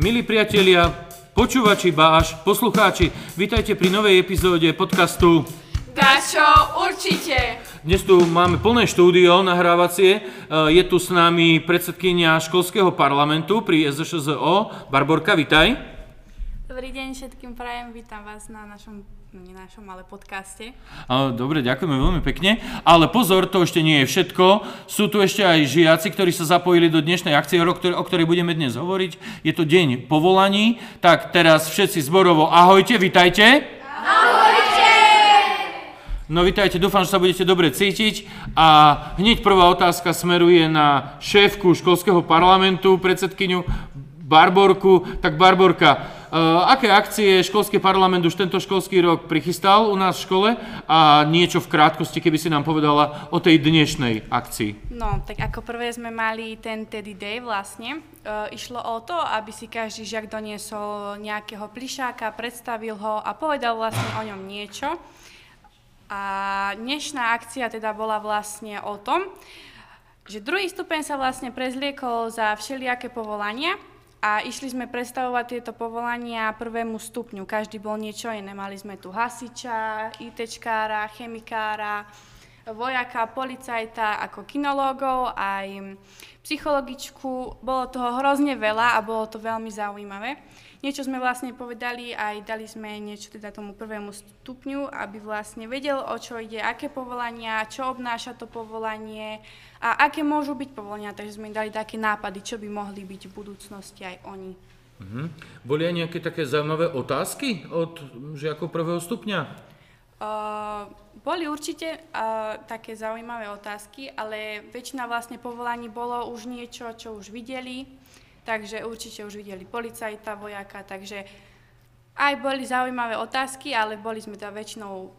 Milí priatelia, počúvači báš, poslucháči, vítajte pri novej epizóde podcastu Dačo, určite. Dnes tu máme plné štúdio nahrávacie. E, Je tu s nami predsedkynia školského parlamentu pri SZŠZO. Barborka, vitaj. Dobrý deň všetkým prajem, vítam vás na našom, no nie našom, ale podcaste. Dobre, ďakujeme veľmi pekne. Ale pozor, to ešte nie je všetko. Sú tu ešte aj žiaci, ktorí sa zapojili do dnešnej akcie, o ktorej, budeme dnes hovoriť. Je to deň povolaní. Tak teraz všetci zborovo ahojte, vitajte. No vitajte, dúfam, že sa budete dobre cítiť. A hneď prvá otázka smeruje na šéfku školského parlamentu, predsedkyňu Barborku. Tak Barborka, aké akcie školský parlament už tento školský rok prichystal u nás v škole a niečo v krátkosti, keby si nám povedala o tej dnešnej akcii. No, tak ako prvé sme mali ten Teddy Day vlastne. E, išlo o to, aby si každý žiak doniesol nejakého plišáka, predstavil ho a povedal vlastne o ňom niečo. A dnešná akcia teda bola vlastne o tom, že druhý stupeň sa vlastne prezliekol za všelijaké povolania a išli sme predstavovať tieto povolania prvému stupňu. Každý bol niečo iné. Mali sme tu hasiča, ITčkára, chemikára, vojaka, policajta, ako kinológov, aj psychologičku. Bolo toho hrozne veľa a bolo to veľmi zaujímavé. Niečo sme vlastne povedali, aj dali sme niečo teda tomu prvému stupňu, aby vlastne vedel, o čo ide, aké povolania, čo obnáša to povolanie a aké môžu byť povolania. Takže sme im dali také nápady, čo by mohli byť v budúcnosti aj oni. Mhm. Boli aj nejaké také zaujímavé otázky od žiakov prvého stupňa? Uh, boli určite uh, také zaujímavé otázky, ale väčšina vlastne povolaní bolo už niečo, čo už videli, takže určite už videli policajta, vojaka, takže aj boli zaujímavé otázky, ale boli sme teda väčšinou uh,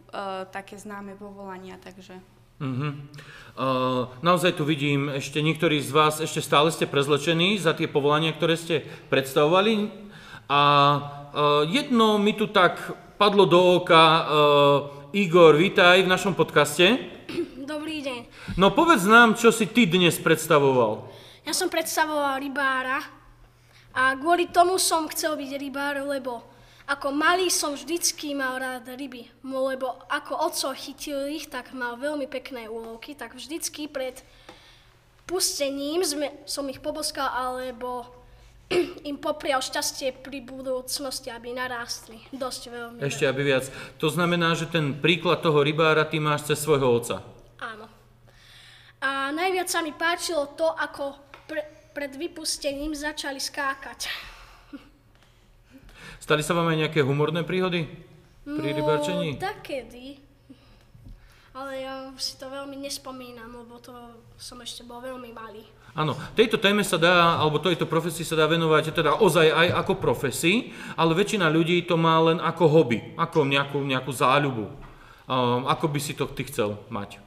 také známe povolania, takže... Mhm. Uh, naozaj tu vidím, ešte niektorí z vás ešte stále ste prezlečení za tie povolania, ktoré ste predstavovali. A uh, jedno mi tu tak padlo do oka. Uh, Igor, vítaj v našom podcaste. Dobrý deň. No povedz nám, čo si ty dnes predstavoval. Ja som predstavoval rybára a kvôli tomu som chcel byť rybár, lebo ako malý som vždycky mal rád ryby, lebo ako oco chytil ich, tak mal veľmi pekné úlovky, tak vždycky pred pustením sme, som ich poboskal alebo im poprial šťastie pri budúcnosti, aby narástli dosť veľmi. Ešte aby viac. To znamená, že ten príklad toho rybára ty máš cez svojho otca. Áno. A najviac sa mi páčilo to, ako pre, pred vypustením začali skákať. Stali sa vám aj nejaké humorné príhody pri? No, takedy. Ale ja si to veľmi nespomínam, lebo to som ešte bol veľmi malý. Áno, tejto téme sa dá, alebo tejto profesii sa dá venovať teda ozaj aj ako profesii, ale väčšina ľudí to má len ako hobby, ako nejakú, nejakú záľubu. Um, ako by si to ty chcel mať?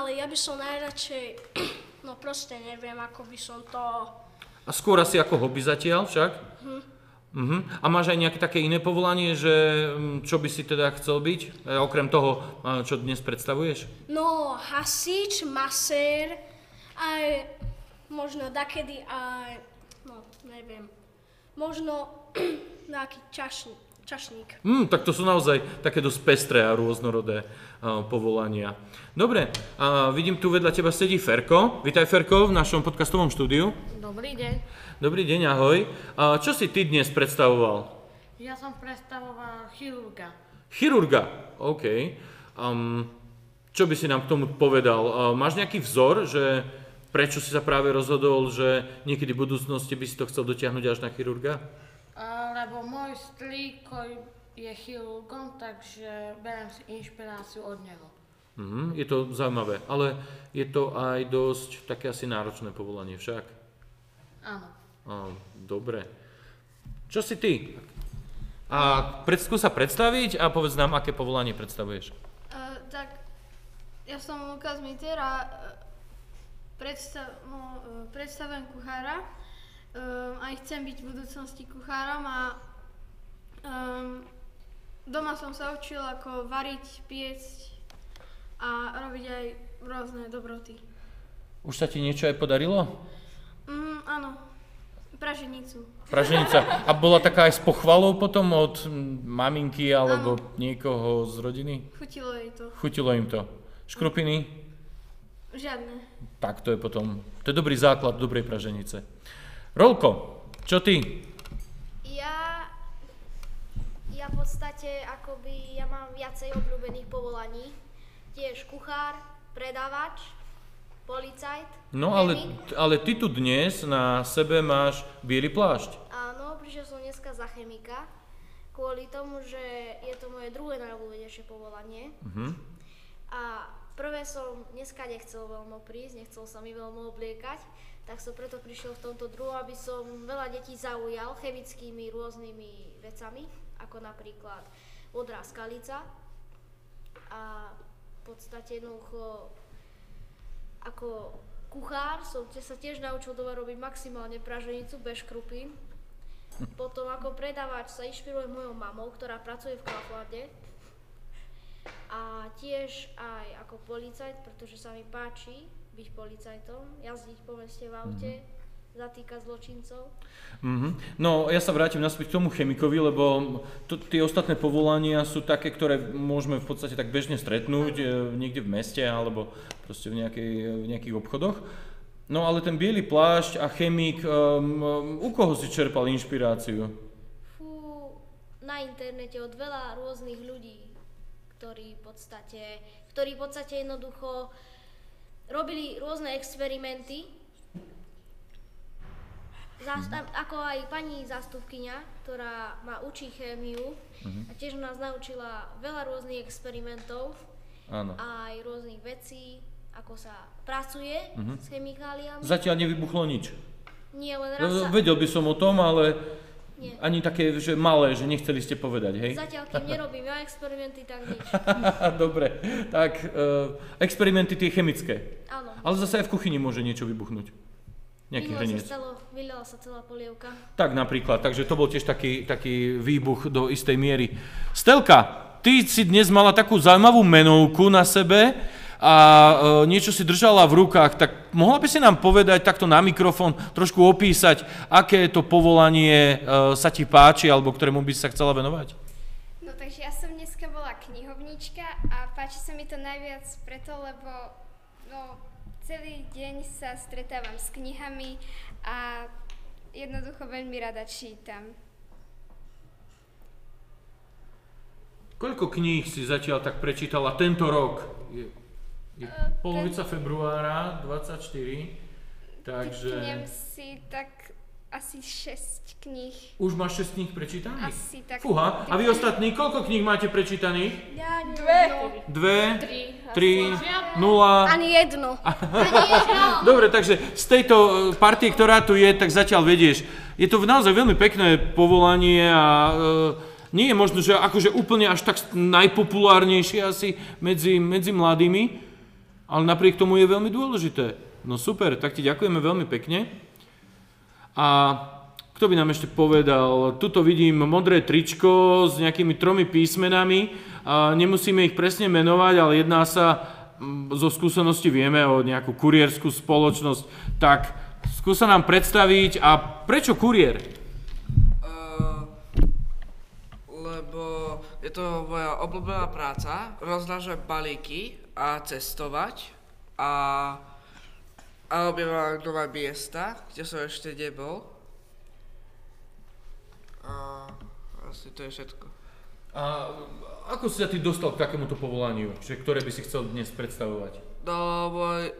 Ale ja by som najradšej, no proste neviem, ako by som to... A skôr asi ako hobby zatiaľ však? Mhm. A máš aj nejaké také iné povolanie, že mm, čo by si teda chcel byť, e, okrem toho, a, čo dnes predstavuješ? No, hasič, masér, aj možno dakedy aj, no, neviem, možno nejaký čašník. Čašník. Hm, tak to sú naozaj také dosť pestré a rôznorodé a, povolania. Dobre, a vidím tu vedľa teba sedí Ferko. Vítaj Ferko v našom podcastovom štúdiu. Dobrý deň. Dobrý deň, ahoj. A čo si ty dnes predstavoval? Ja som predstavoval chirurga. Chirurga, OK. Um, čo by si nám k tomu povedal? Uh, máš nejaký vzor, že prečo si sa práve rozhodol, že niekedy v budúcnosti by si to chcel dotiahnuť až na chirurga? Lebo môj strýko je chirurgom, takže beriem si inšpiráciu od neho. Mhm, je to zaujímavé, ale je to aj dosť také asi náročné povolanie však. Áno. Á, dobre. Čo si ty? A pred, skús sa predstaviť a povedz nám, aké povolanie predstavuješ. Uh, tak ja som Lukas Miter a uh, predstav, no, uh, predstavujem kuchára. Um, aj chcem byť v budúcnosti kuchárom a um, doma som sa učil ako variť, piecť a robiť aj rôzne dobroty. Už sa ti niečo aj podarilo? Mm, áno, Praženicu. Praženica. A bola taká aj s pochvalou potom od mm, maminky alebo niekoho z rodiny? Chutilo jej to. Chutilo im to. Škrupiny? Žiadne. Tak to je potom, to je dobrý základ dobrej praženice. Rolko, čo ty? Ja, ja v podstate akoby, ja mám viacej obľúbených povolaní. Tiež kuchár, predávač, policajt, No ale, chemik. ale ty tu dnes na sebe máš biely plášť. Áno, prišiel som dneska za chemika, kvôli tomu, že je to moje druhé najobľúbenejšie povolanie. Mhm. A prvé som dneska nechcel veľmi prísť, nechcel sa mi veľmi obliekať, tak som preto prišiel v tomto druhu, aby som veľa detí zaujal chemickými rôznymi vecami, ako napríklad modrá skalica. A v podstate jednoducho ako kuchár som sa tiež naučil doma robiť maximálne praženicu bez škrupín. Potom ako predávač sa inšpirujem mojou mamou, ktorá pracuje v Kauflande. A tiež aj ako policajt, pretože sa mi páči byť policajtom, jazdiť po meste v aute, zatýkať zločincov. Mhm. No, ja sa vrátim naspäť k tomu chemikovi, lebo to, tie ostatné povolania sú také, ktoré môžeme v podstate tak bežne stretnúť e, niekde v meste alebo proste v, nejakej, v nejakých obchodoch. No ale ten biely plášť a chemik, um, u koho si čerpal inšpiráciu? Fú, na internete od veľa rôznych ľudí, ktorí v podstate, ktorí v podstate jednoducho robili rôzne experimenty. Zástav, ako aj pani zástupkyňa, ktorá ma učí chémiu a tiež nás naučila veľa rôznych experimentov Áno. a aj rôznych vecí, ako sa pracuje s chemikáliami. Zatiaľ nevybuchlo nič. Nie, len raz No, sa... Vedel by som o tom, ale Nie. ani také, že malé, že nechceli ste povedať, hej? Zatiaľ, kým nerobím ja experimenty, tak nič. Dobre, tak uh, experimenty tie chemické. Áno. Ale zase aj v kuchyni môže niečo vybuchnúť. Nejaký hrniec. vylila sa celá polievka. Tak napríklad, takže to bol tiež taký, taký výbuch do istej miery. Stelka, ty si dnes mala takú zaujímavú menovku na sebe a e, niečo si držala v rukách, tak mohla by si nám povedať takto na mikrofón, trošku opísať, aké to povolanie e, sa ti páči, alebo ktorému by si sa chcela venovať? No takže ja som dneska bola knihovnička a páči sa mi to najviac preto, lebo no, celý deň sa stretávam s knihami a jednoducho veľmi rada čítam. Koľko kníh si zatiaľ tak prečítala tento rok? Je, je polovica februára, 24, takže... Typnem si tak asi 6 kníh. Už máš 6 kníh prečítaných? Asi tak. Fúha, a vy ostatní, koľko kníh máte prečítaných? Ja Dve. Dve, tri, nula. Ani jedno. Dobre, takže z tejto e, partie, ktorá tu je, tak zatiaľ vedieš. Je to naozaj veľmi pekné povolanie a e, nie je možno, že akože úplne až tak najpopulárnejšie asi medzi, medzi mladými, ale napriek tomu je veľmi dôležité. No super, tak ti ďakujeme veľmi pekne. A kto by nám ešte povedal, tuto vidím modré tričko s nejakými tromi písmenami, a nemusíme ich presne menovať, ale jedná sa, mm, zo skúsenosti vieme o nejakú kurierskú spoločnosť, tak skúsa nám predstaviť a prečo kuriér? Uh, lebo je to moja obľúbená práca, roznášať balíky a cestovať a, a objavovať nové miesta, kde som ešte nebol. A asi to je všetko. A ako si sa ty dostal k takémuto povolaniu, čiže ktoré by si chcel dnes predstavovať? No, môj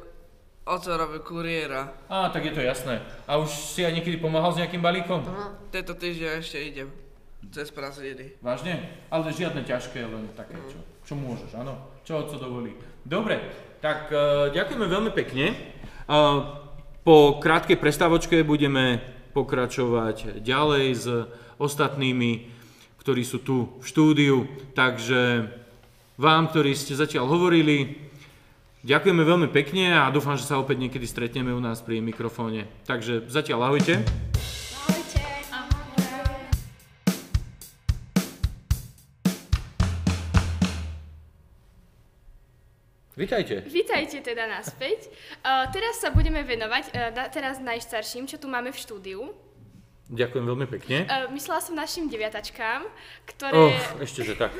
oco robí kuriéra. Á, tak je to jasné. A už si aj niekedy pomáhal s nejakým balíkom? Tento týždeň ešte idem cez prázdniny. Vážne? Ale žiadne ťažké, len také, čo, čo môžeš, áno? Čo co dovolí. Dobre, tak uh, ďakujeme veľmi pekne. Uh, po krátkej prestávočke budeme pokračovať ďalej s ostatnými, ktorí sú tu v štúdiu. Takže vám, ktorí ste zatiaľ hovorili, ďakujeme veľmi pekne a dúfam, že sa opäť niekedy stretneme u nás pri mikrofóne. Takže zatiaľ. Ahojte. Vítajte. Vítajte teda naspäť. Uh, teraz sa budeme venovať, uh, na, teraz najstarším, čo tu máme v štúdiu. Ďakujem veľmi pekne. Uh, myslela som našim deviatačkám, ktoré, Oh, ešte, že tak.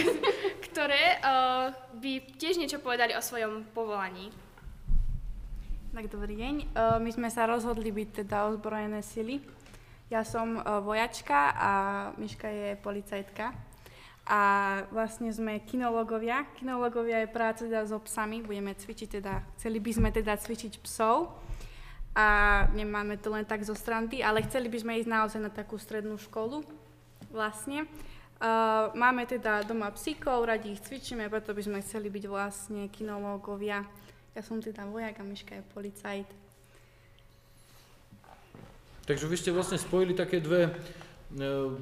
ktoré uh, by tiež niečo povedali o svojom povolaní. Tak dobrý deň. Uh, my sme sa rozhodli byť teda ozbrojené sily. Ja som uh, vojačka a Miška je policajtka. A vlastne sme kinologovia. Kinologovia je práca teda so psami. Budeme cvičiť teda, chceli by sme teda cvičiť psov. A nemáme to len tak zo strandy, ale chceli by sme ísť naozaj na takú strednú školu vlastne. Uh, máme teda doma psíkov, radi ich cvičíme, preto by sme chceli byť vlastne kinológovia. Ja som teda vojak a Miška je policajt. Takže vy ste vlastne spojili také dve,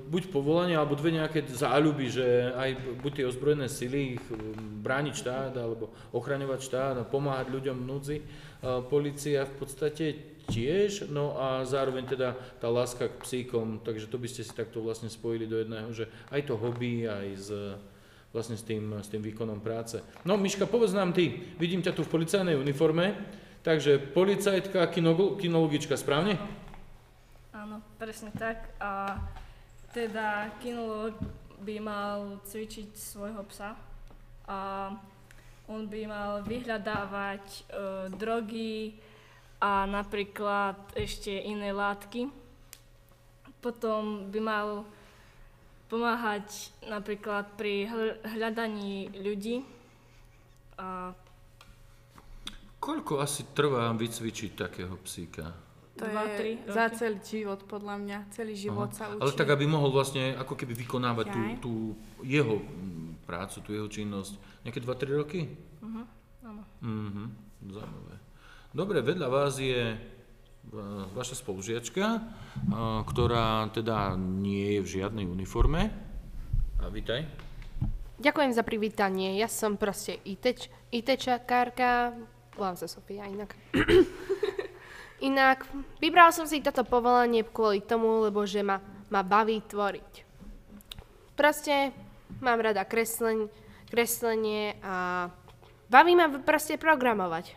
buď povolania, alebo dve nejaké záľuby, že aj buď tie ozbrojené sily, ich e, brániť štát, alebo ochraňovať štát pomáhať ľuďom v núdzi. Polícia v podstate tiež, no a zároveň teda tá láska k psíkom, takže to by ste si takto vlastne spojili do jedného, že aj to hobby, aj s, vlastne s tým, s tým výkonom práce. No Miška, povedz nám ty, vidím ťa tu v policajnej uniforme, takže policajtka, kinolo- kinologička, správne? Áno, presne tak. A teda kinolog by mal cvičiť svojho psa a on by mal vyhľadávať e, drogy a napríklad ešte iné látky. Potom by mal pomáhať napríklad pri hľadaní ľudí. A Koľko asi trvá vycvičiť takého psíka? To Dva, je tri za roky. celý život, podľa mňa. Celý život Aha. sa učí. Ale tak, aby mohol vlastne ako keby vykonávať tú, tú jeho mm, prácu, tú jeho činnosť. Nejaké 2-3 roky? uh, áno. Mhm, zaujímavé. Dobre, vedľa vás je e, vaša spolužiačka, e, ktorá teda nie je v žiadnej uniforme. A vítaj. Ďakujem za privítanie. Ja som proste IT, ITčakárka, volám sa Sofia inak. Inak, vybral som si toto povolanie kvôli tomu, lebo že ma, ma baví tvoriť. Proste mám rada kreslen, kreslenie a baví ma proste programovať.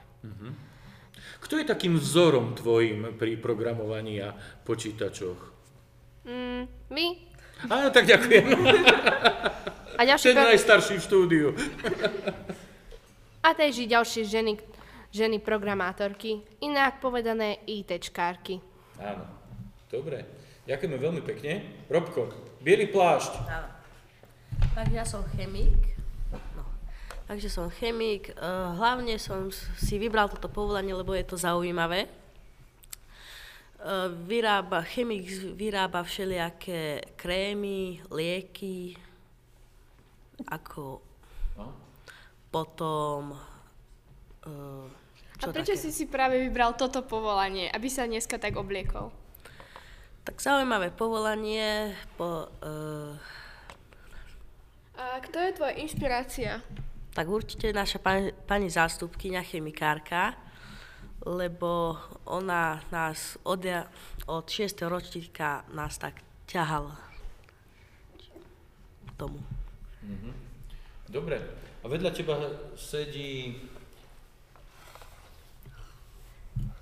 Kto je takým vzorom tvojim pri programovaní a počítačoch? Mm, vy? Áno, tak ďakujem. A ďalší Ten najstarší v štúdiu. A tež i ďalšie ženy, ženy programátorky, inak povedané ITčkárky. Áno, dobre. Ďakujeme veľmi pekne. Robko, biely plášť. Áno. Tak ja som chemik. No. Takže som chemik. Eh, Hlavne som si vybral toto povolanie, lebo je to zaujímavé. Eh, Vyrába, chemik vyrába všelijaké krémy, lieky, ako No. potom... eh, A čo prečo také? si si práve vybral toto povolanie, aby sa dneska tak obliekol? Tak zaujímavé povolanie. Po, eh, A kto je tvoja inšpirácia? Tak určite naša pani, pani zástupkyňa, chemikárka, lebo ona nás od, od 6. ročníka nás tak ťahala k tomu. Dobre. A vedľa teba sedí...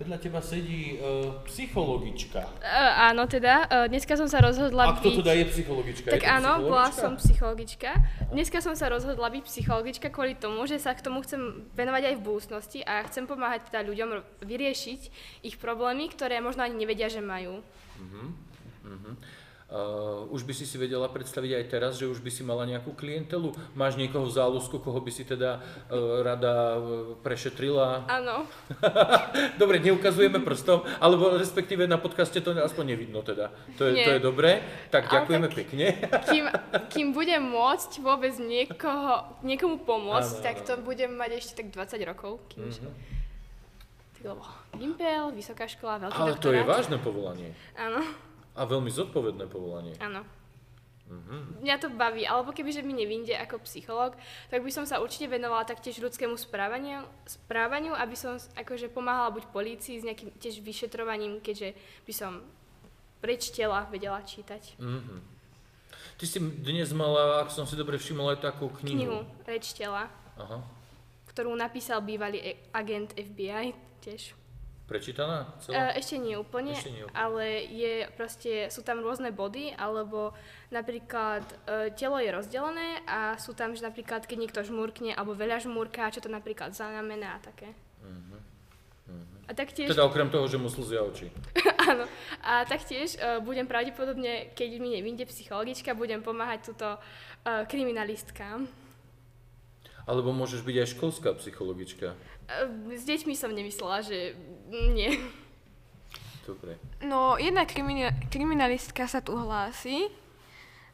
Vedľa teba sedí uh, psychologička. Uh, áno, teda, uh, dneska som sa rozhodla A kto byť... teda je psychologička? Tak je áno, bola som psychologička. Dneska som sa rozhodla byť psychologička kvôli tomu, že sa k tomu chcem venovať aj v budúcnosti a chcem pomáhať teda ľuďom vyriešiť ich problémy, ktoré možno ani nevedia, že majú. Uh, už by si si vedela predstaviť aj teraz, že už by si mala nejakú klientelu? Máš niekoho v záľusku, koho by si teda uh, rada uh, prešetrila? Áno. Dobre, neukazujeme prstom, alebo respektíve na podcaste to aspoň nevidno teda. To je, Nie. to je dobré. Tak Ale ďakujeme tak- pekne. Kým, kým budem môcť vôbec niekoho, niekomu pomôcť, Áno, tak áno. to budem mať ešte tak 20 rokov. Kým Mhm. Lebo Gimpel, vysoká škola, veľký Ale to je doktorát. vážne povolanie. Áno, A veľmi zodpovedné povolanie. áno. Mhm. Mňa to baví, alebo kebyže mi nevinde ako psychológ, tak by som sa určite venovala taktiež ľudskému správaniu, správaniu aby som akože pomáhala buď polícii s nejakým tiež vyšetrovaním, keďže by som prečtela, vedela čítať. Mhm. Ty si dnes mala, ak som si dobre všimol, aj takú knihu. Knihu Reč tela, Aha. ktorú napísal bývalý e- agent FBI tiež. Prečítaná celá? ešte nie úplne, Ešte nie úplne. ale je proste, sú tam rôzne body, alebo napríklad uh, telo je rozdelené a sú tam, že napríklad, keď niekto žmurkne alebo veľa žmurká, čo to napríklad znamená a také. A taktiež, Teda okrem toho, že mu slzia oči. áno, a taktiež uh, budem pravdepodobne, keď mi nevyjde psychologička, budem pomáhať túto uh, kriminalistkám. Alebo môžeš byť aj školská psychologička. Uh, s deťmi som nemyslela, že nie. Dobre. No, jedna krimina- kriminalistka sa tu hlási.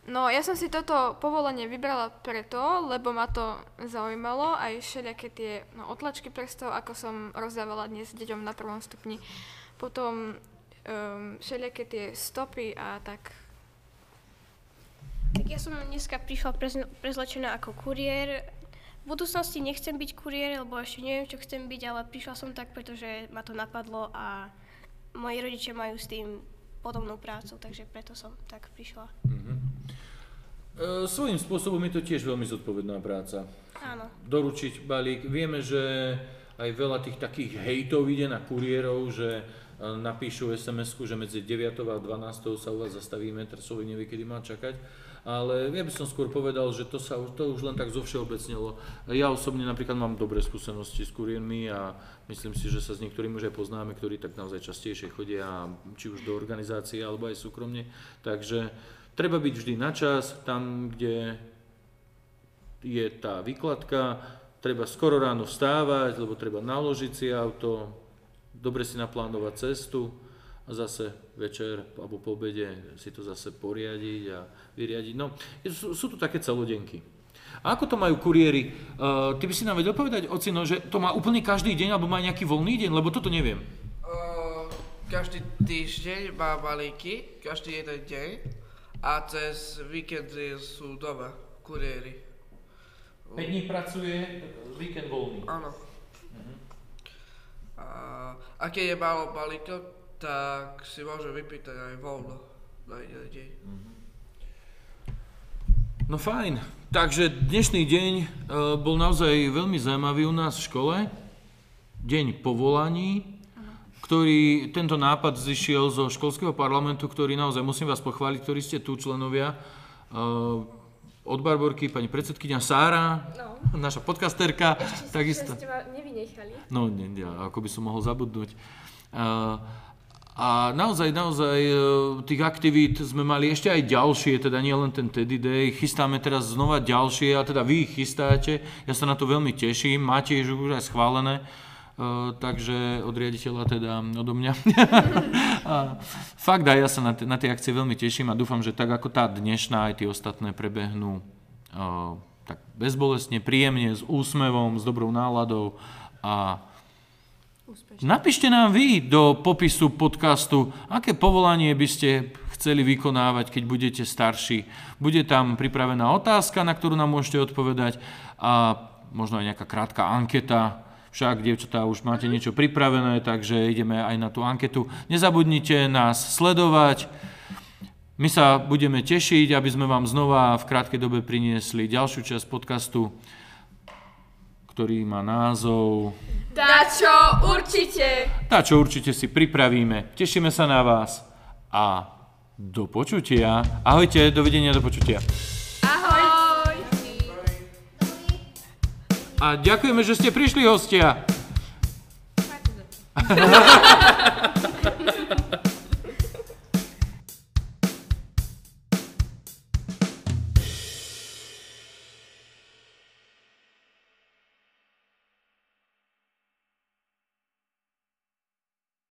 No, ja som si toto povolenie vybrala preto, lebo ma to zaujímalo, aj všelijaké tie no, otlačky prstov, ako som rozdávala dnes deťom na prvom stupni. Potom um, všelijaké tie stopy a tak. Tak ja som dneska prišla prezn- prezlečená ako kuriér. V budúcnosti nechcem byť kuriér, lebo ešte neviem, čo chcem byť, ale prišla som tak, pretože ma to napadlo a moji rodičia majú s tým podobnú prácu, takže preto som tak prišla. E, svojím spôsobom je to tiež veľmi zodpovedná práca. Áno. Doručiť balík. Vieme, že aj veľa tých takých hejtov ide na kuriérov, že e, napíšu SMS-ku, že medzi 9 a 12 sa u vás zastavíme, teraz človek nevie, kedy má čakať. Ale ja by som skôr povedal, že to sa to už len tak zovšeobecnilo. Ja osobne napríklad mám dobré skúsenosti s kuriérmi a myslím si, že sa s niektorými už aj poznáme, ktorí tak naozaj častejšie chodia, či už do organizácie alebo aj súkromne. Takže treba byť vždy na čas, tam, kde je tá výkladka, treba skoro ráno vstávať, lebo treba naložiť si auto, dobre si naplánovať cestu a zase večer alebo po obede si to zase poriadiť a vyriadiť. No, sú, sú tu také celodenky. A ako to majú kuriéri? Uh, ty by si nám vedel povedať, Ocino, že to má úplne každý deň alebo má nejaký voľný deň, lebo toto neviem. Uh, každý týždeň má balíky, každý jeden deň a cez víkendy sú doma kuriéri. 5 dní pracuje, víkend voľný. Áno. A, a keď je málo balíkov, tak si môže vypýtať aj voľno na jeden deň. No fajn. Takže dnešný deň e, bol naozaj veľmi zaujímavý u nás v škole. Deň povolaní, ktorý, tento nápad zišiel zo školského parlamentu, ktorý naozaj musím vás pochváliť, ktorí ste tu členovia. E, od Barborky, pani predsedkynia Sára, No. naša podcasterka, takisto. Že ste ma nevynechali. No, nie, nie, ako by som mohol zabudnúť. Uh, a naozaj, naozaj e, tých aktivít sme mali ešte aj ďalšie, teda nie len ten Teddy Day. Chystáme teraz znova ďalšie, a teda vy ich chystáte. Ja sa na to veľmi teším, máte ich už aj schválené. Uh, takže od riaditeľa teda odo mňa. a fakt aj ja sa na, t- na tie akcie veľmi teším a dúfam, že tak ako tá dnešná, aj tie ostatné prebehnú uh, tak bezbolestne, príjemne, s úsmevom, s dobrou náladou a Napíšte nám vy do popisu podcastu, aké povolanie by ste chceli vykonávať, keď budete starší. Bude tam pripravená otázka, na ktorú nám môžete odpovedať a možno aj nejaká krátka anketa. Však, dievčatá, už máte niečo pripravené, takže ideme aj na tú anketu. Nezabudnite nás sledovať. My sa budeme tešiť, aby sme vám znova v krátkej dobe priniesli ďalšiu časť podcastu, ktorý má názov... Dačo, určite! Tá, čo určite si pripravíme. Tešíme sa na vás a do počutia. Ahojte, dovidenia, do počutia. Ahoj! A ďakujeme, že ste prišli, hostia.